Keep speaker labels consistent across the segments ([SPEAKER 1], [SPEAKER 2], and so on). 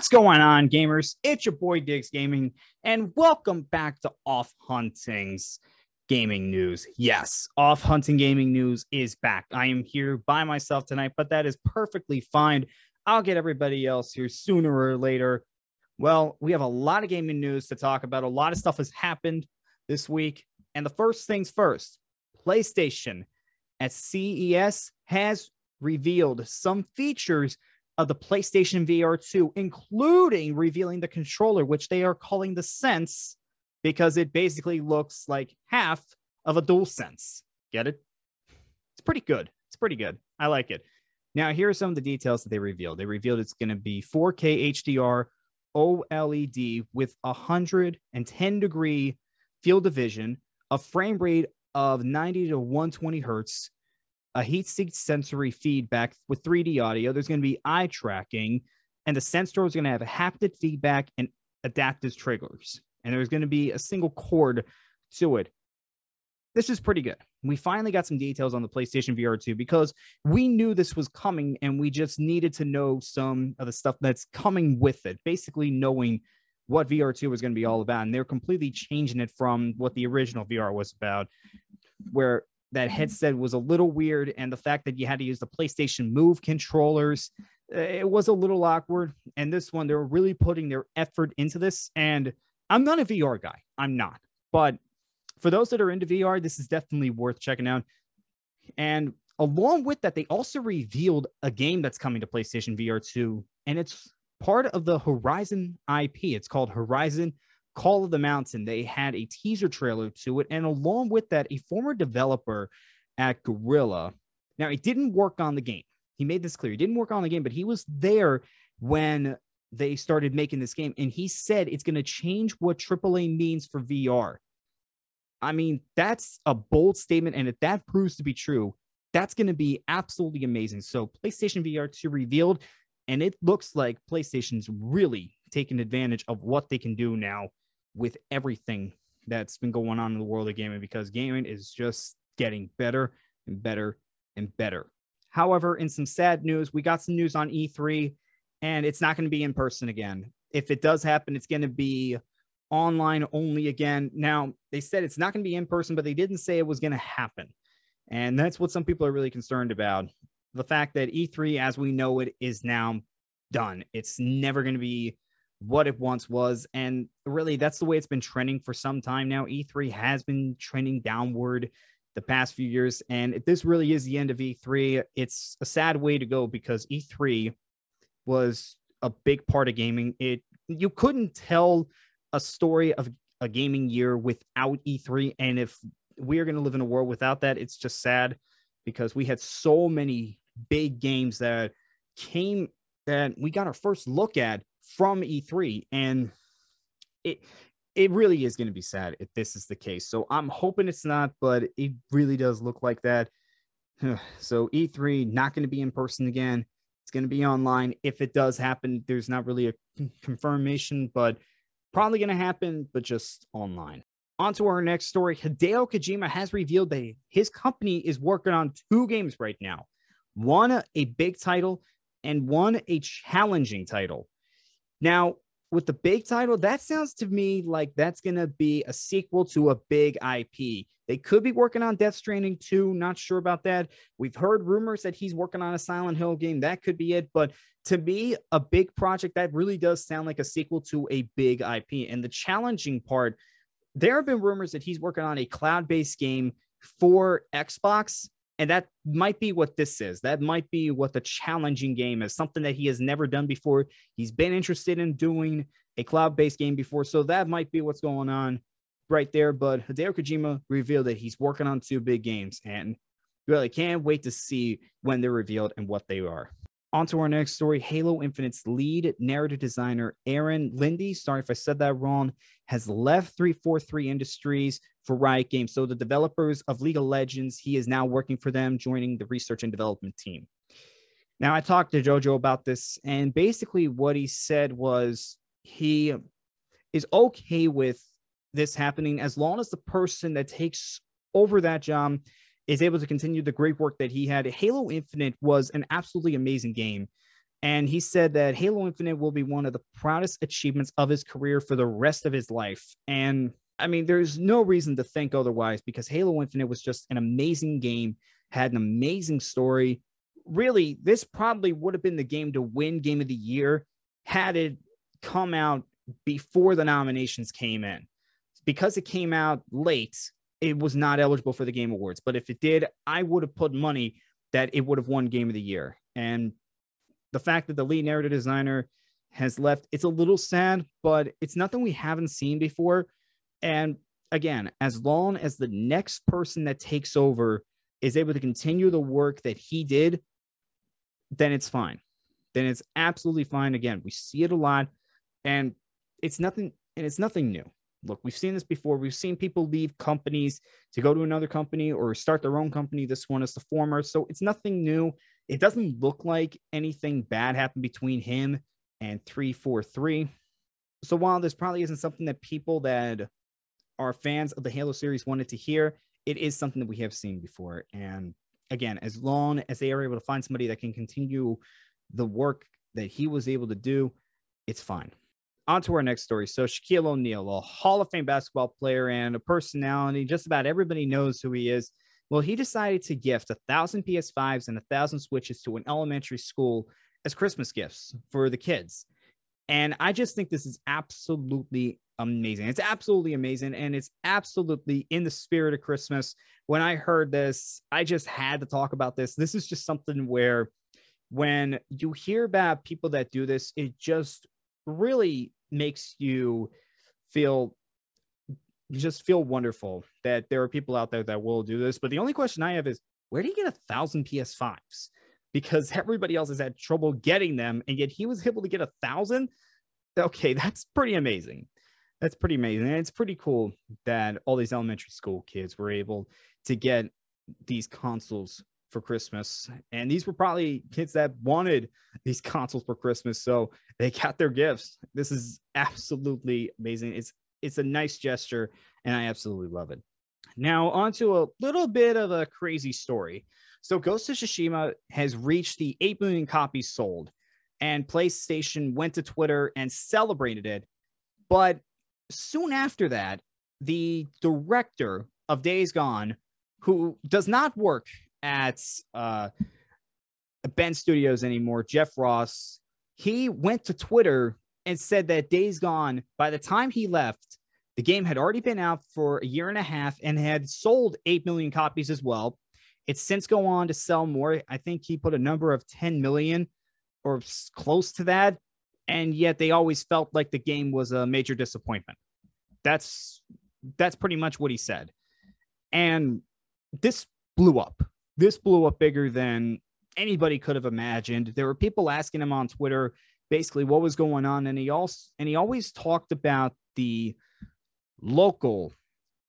[SPEAKER 1] What's going on, gamers? It's your boy Diggs Gaming, and welcome back to Off Hunting's Gaming News. Yes, Off Hunting Gaming News is back. I am here by myself tonight, but that is perfectly fine. I'll get everybody else here sooner or later. Well, we have a lot of gaming news to talk about. A lot of stuff has happened this week. And the first things first PlayStation at CES has revealed some features of the PlayStation VR 2, including revealing the controller, which they are calling the Sense because it basically looks like half of a Dual Sense. Get it? It's pretty good. It's pretty good. I like it. Now, here are some of the details that they revealed. They revealed it's going to be 4K HDR OLED with 110 degree field of vision, a frame rate of 90 to 120 hertz, a heat seek sensory feedback with 3D audio. There's going to be eye tracking, and the sensor is going to have haptic feedback and adaptive triggers. And there's going to be a single cord to it. This is pretty good. We finally got some details on the PlayStation VR 2 because we knew this was coming and we just needed to know some of the stuff that's coming with it. Basically, knowing what VR2 was going to be all about. And they're completely changing it from what the original VR was about, where that headset was a little weird. And the fact that you had to use the PlayStation Move controllers, eh, it was a little awkward. And this one, they're really putting their effort into this. And I'm not a VR guy, I'm not. But for those that are into VR, this is definitely worth checking out. And along with that, they also revealed a game that's coming to PlayStation VR 2, and it's part of the Horizon IP. It's called Horizon Call of the Mountain. They had a teaser trailer to it, and along with that, a former developer at Guerrilla. Now, he didn't work on the game. He made this clear. He didn't work on the game, but he was there when they started making this game, and he said it's going to change what AAA means for VR. I mean, that's a bold statement. And if that proves to be true, that's going to be absolutely amazing. So, PlayStation VR 2 revealed, and it looks like PlayStation's really taking advantage of what they can do now with everything that's been going on in the world of gaming because gaming is just getting better and better and better. However, in some sad news, we got some news on E3, and it's not going to be in person again. If it does happen, it's going to be online only again. Now, they said it's not going to be in person, but they didn't say it was going to happen. And that's what some people are really concerned about. The fact that E3, as we know it, is now done. It's never going to be what it once was. And really, that's the way it's been trending for some time now. E3 has been trending downward the past few years. And if this really is the end of E3, it's a sad way to go because E3 was a big part of gaming. It you couldn't tell a story of a gaming year without E3. And if we are going to live in a world without that, it's just sad because we had so many big games that came that we got our first look at from E3. And it it really is going to be sad if this is the case. So I'm hoping it's not, but it really does look like that. So E3 not going to be in person again. It's going to be online. If it does happen, there's not really a confirmation, but Probably going to happen, but just online. On to our next story. Hideo Kojima has revealed that his company is working on two games right now one a big title and one a challenging title. Now, with the big title, that sounds to me like that's going to be a sequel to a big IP. They could be working on Death Stranding 2. Not sure about that. We've heard rumors that he's working on a Silent Hill game. That could be it. But to me, a big project that really does sound like a sequel to a big IP. And the challenging part, there have been rumors that he's working on a cloud based game for Xbox. And that might be what this is. That might be what the challenging game is, something that he has never done before. He's been interested in doing a cloud based game before. So that might be what's going on right there. But Hideo Kojima revealed that he's working on two big games and really can't wait to see when they're revealed and what they are. On to our next story Halo Infinite's lead narrative designer, Aaron Linde. Sorry if I said that wrong, has left 343 Industries for Riot Games. So, the developers of League of Legends, he is now working for them, joining the research and development team. Now, I talked to JoJo about this, and basically, what he said was he is okay with this happening as long as the person that takes over that job is able to continue the great work that he had. Halo Infinite was an absolutely amazing game. And he said that Halo Infinite will be one of the proudest achievements of his career for the rest of his life. And I mean, there's no reason to think otherwise because Halo Infinite was just an amazing game, had an amazing story. Really, this probably would have been the game to win Game of the Year had it come out before the nominations came in. Because it came out late, it was not eligible for the Game Awards. But if it did, I would have put money that it would have won Game of the Year. And the fact that the lead narrative designer has left, it's a little sad, but it's nothing we haven't seen before. And again, as long as the next person that takes over is able to continue the work that he did, then it's fine. Then it's absolutely fine. Again, we see it a lot and it's nothing and it's nothing new. Look, we've seen this before. We've seen people leave companies to go to another company or start their own company. This one is the former. So it's nothing new. It doesn't look like anything bad happened between him and 343. So while this probably isn't something that people that are fans of the Halo series wanted to hear, it is something that we have seen before. And again, as long as they are able to find somebody that can continue the work that he was able to do, it's fine. On to our next story. So, Shaquille O'Neal, a Hall of Fame basketball player and a personality, just about everybody knows who he is. Well, he decided to gift a thousand PS5s and a thousand Switches to an elementary school as Christmas gifts for the kids. And I just think this is absolutely amazing. It's absolutely amazing. And it's absolutely in the spirit of Christmas. When I heard this, I just had to talk about this. This is just something where when you hear about people that do this, it just really makes you feel just feel wonderful that there are people out there that will do this. But the only question I have is where do you get a thousand PS5s? Because everybody else has had trouble getting them, and yet he was able to get a thousand. Okay, that's pretty amazing. That's pretty amazing. And it's pretty cool that all these elementary school kids were able to get these consoles for Christmas. And these were probably kids that wanted these consoles for Christmas. So they got their gifts. This is absolutely amazing. It's it's a nice gesture, and I absolutely love it. Now, on to a little bit of a crazy story. So, Ghost of Tsushima has reached the 8 million copies sold, and PlayStation went to Twitter and celebrated it. But soon after that, the director of Days Gone, who does not work at uh, Bend Studios anymore, Jeff Ross, he went to Twitter and said that Days Gone, by the time he left, the game had already been out for a year and a half and had sold 8 million copies as well. It's since go on to sell more. I think he put a number of 10 million or close to that. And yet they always felt like the game was a major disappointment. That's that's pretty much what he said. And this blew up this blew up bigger than anybody could have imagined. There were people asking him on Twitter basically what was going on, and he also and he always talked about the local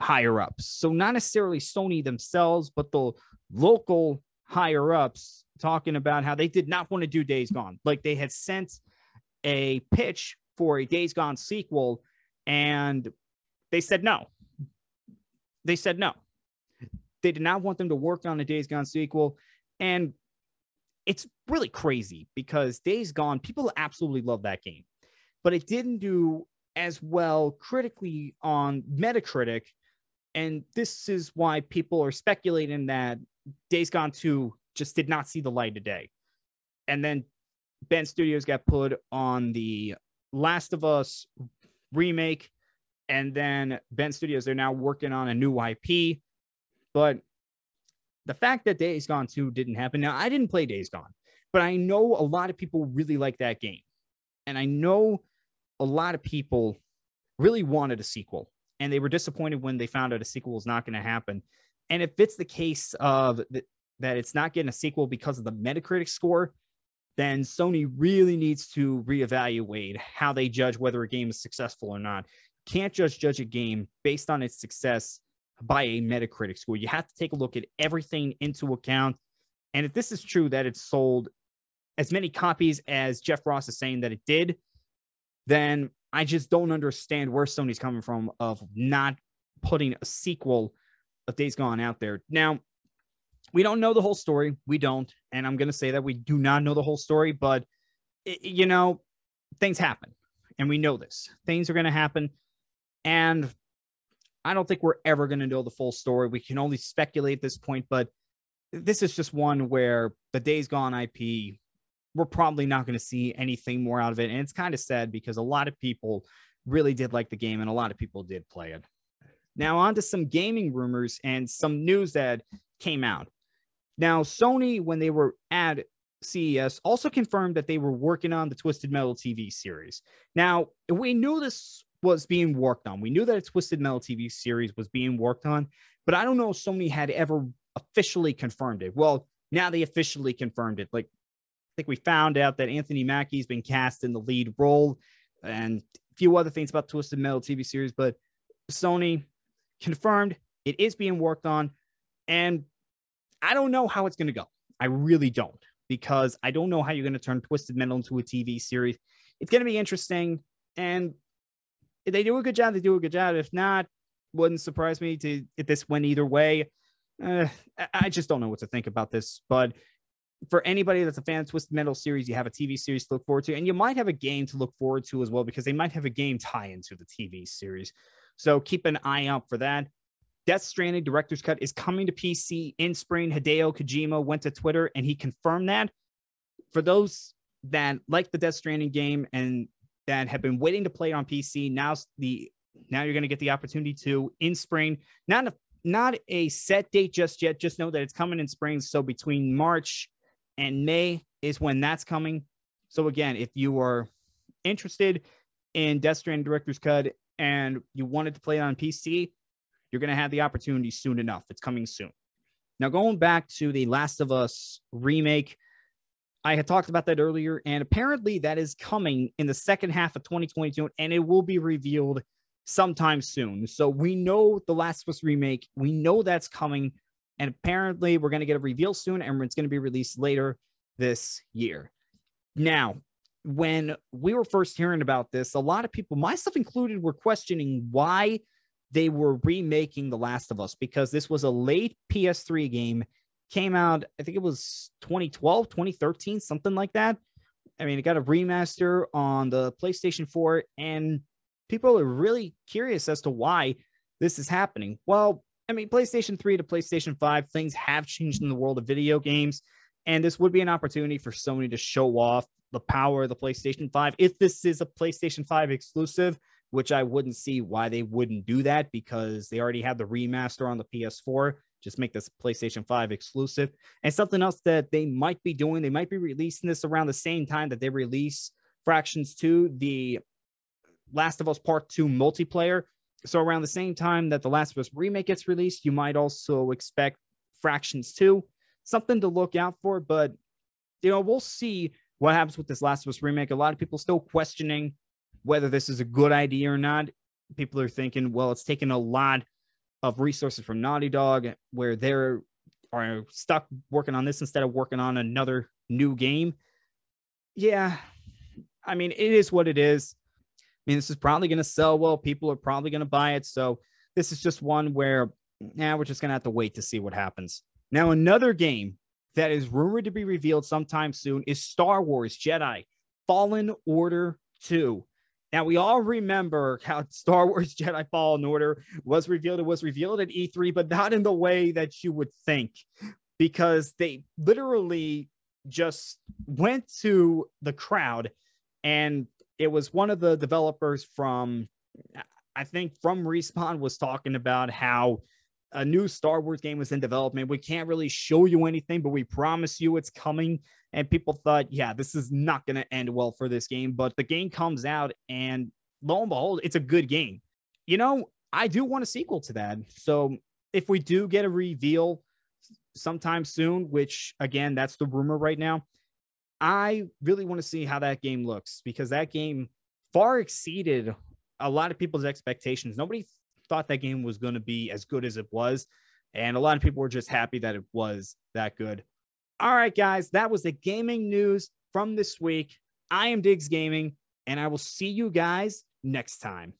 [SPEAKER 1] higher ups. So not necessarily Sony themselves, but the local higher ups talking about how they did not want to do Days Gone. Like they had sent a pitch for a Days Gone sequel, and they said no. They said no. They did not want them to work on a Days Gone sequel. And it's really crazy because Days Gone, people absolutely love that game, but it didn't do as well critically on Metacritic. And this is why people are speculating that Days Gone 2 just did not see the light of day. And then Bend Studios got put on the Last of Us remake. And then Bend Studios, they're now working on a new IP. But the fact that Days Gone 2 didn't happen. Now, I didn't play Days Gone, but I know a lot of people really like that game. And I know a lot of people really wanted a sequel and they were disappointed when they found out a sequel was not going to happen. And if it's the case of th- that it's not getting a sequel because of the Metacritic score, then Sony really needs to reevaluate how they judge whether a game is successful or not. Can't just judge a game based on its success by a Metacritic score. You have to take a look at everything into account. And if this is true that it sold as many copies as Jeff Ross is saying that it did, then I just don't understand where Sony's coming from of not putting a sequel of Days Gone out there. Now, we don't know the whole story. We don't. And I'm going to say that we do not know the whole story, but it, you know, things happen, and we know this. Things are going to happen, and I don't think we're ever going to know the full story. We can only speculate at this point, but this is just one where the Days Gone IP, we're probably not going to see anything more out of it. And it's kind of sad because a lot of people really did like the game and a lot of people did play it. Now, on to some gaming rumors and some news that came out. Now, Sony, when they were at CES, also confirmed that they were working on the Twisted Metal TV series. Now, we knew this was being worked on. We knew that a Twisted Metal TV series was being worked on, but I don't know if Sony had ever officially confirmed it. Well, now they officially confirmed it. Like, I think we found out that Anthony Mackie's been cast in the lead role and a few other things about Twisted Metal TV series, but Sony confirmed it is being worked on. And I don't know how it's going to go. I really don't, because I don't know how you're going to turn Twisted Metal into a TV series. It's going to be interesting. And if they do a good job, they do a good job. If not, wouldn't surprise me to if this went either way. Uh, I just don't know what to think about this. But for anybody that's a fan of Twisted Metal series, you have a TV series to look forward to, and you might have a game to look forward to as well because they might have a game tie into the TV series. So keep an eye out for that. Death Stranding Director's Cut is coming to PC in spring. Hideo Kojima went to Twitter and he confirmed that. For those that like the Death Stranding game and that have been waiting to play on PC, now's the now you're going to get the opportunity to in spring. Not a not a set date just yet. Just know that it's coming in spring. So between March and May is when that's coming. So again, if you are interested in Death Stranding Director's Cut and you wanted to play it on PC, you're going to have the opportunity soon enough. It's coming soon. Now, going back to the Last of Us remake, I had talked about that earlier, and apparently that is coming in the second half of 2022, and it will be revealed sometime soon. So we know the Last of Us remake, we know that's coming, and apparently we're going to get a reveal soon, and it's going to be released later this year. Now, when we were first hearing about this, a lot of people, myself included, were questioning why they were remaking The Last of Us because this was a late PS3 game, came out, I think it was 2012, 2013, something like that. I mean, it got a remaster on the PlayStation 4, and people are really curious as to why this is happening. Well, I mean, PlayStation 3 to PlayStation 5, things have changed in the world of video games. And this would be an opportunity for Sony to show off the power of the PlayStation 5. If this is a PlayStation 5 exclusive, which I wouldn't see why they wouldn't do that because they already have the remaster on the PS4. Just make this PlayStation 5 exclusive. And something else that they might be doing, they might be releasing this around the same time that they release Factions 2, the Last of Us Part 2 multiplayer. So around the same time that the Last of Us remake gets released, you might also expect Factions 2. Something to look out for, but you know, we'll see what happens with this Last of Us remake. A lot of people still questioning whether this is a good idea or not. People are thinking, well, it's taken a lot of resources from Naughty Dog where they're are stuck working on this instead of working on another new game. Yeah, I mean, it is what it is. I mean, this is probably going to sell well. People are probably going to buy it. So this is just one where, yeah, we're just going to have to wait to see what happens. Now, another game that is rumored to be revealed sometime soon is Star Wars Jedi Fallen Order 2. Now we all remember how Star Wars Jedi Fallen Order was revealed. It was revealed at E3, but not in the way that you would think, because they literally just went to the crowd, and it was one of the developers from, I think, from Respawn was talking about how a new Star Wars game was in development. We can't really show you anything, but we promise you it's coming. And people thought, yeah, this is not going to end well for this game. But the game comes out, and lo and behold, it's a good game. You know, I do want a sequel to that. So if we do get a reveal sometime soon, which again, that's the rumor right now, I really want to see how that game looks because that game far exceeded a lot of people's expectations. Nobody thought that game was going to be as good as it was. And a lot of people were just happy that it was that good. All right, guys, that was the gaming news from this week. I am Diggs Gaming, and I will see you guys next time.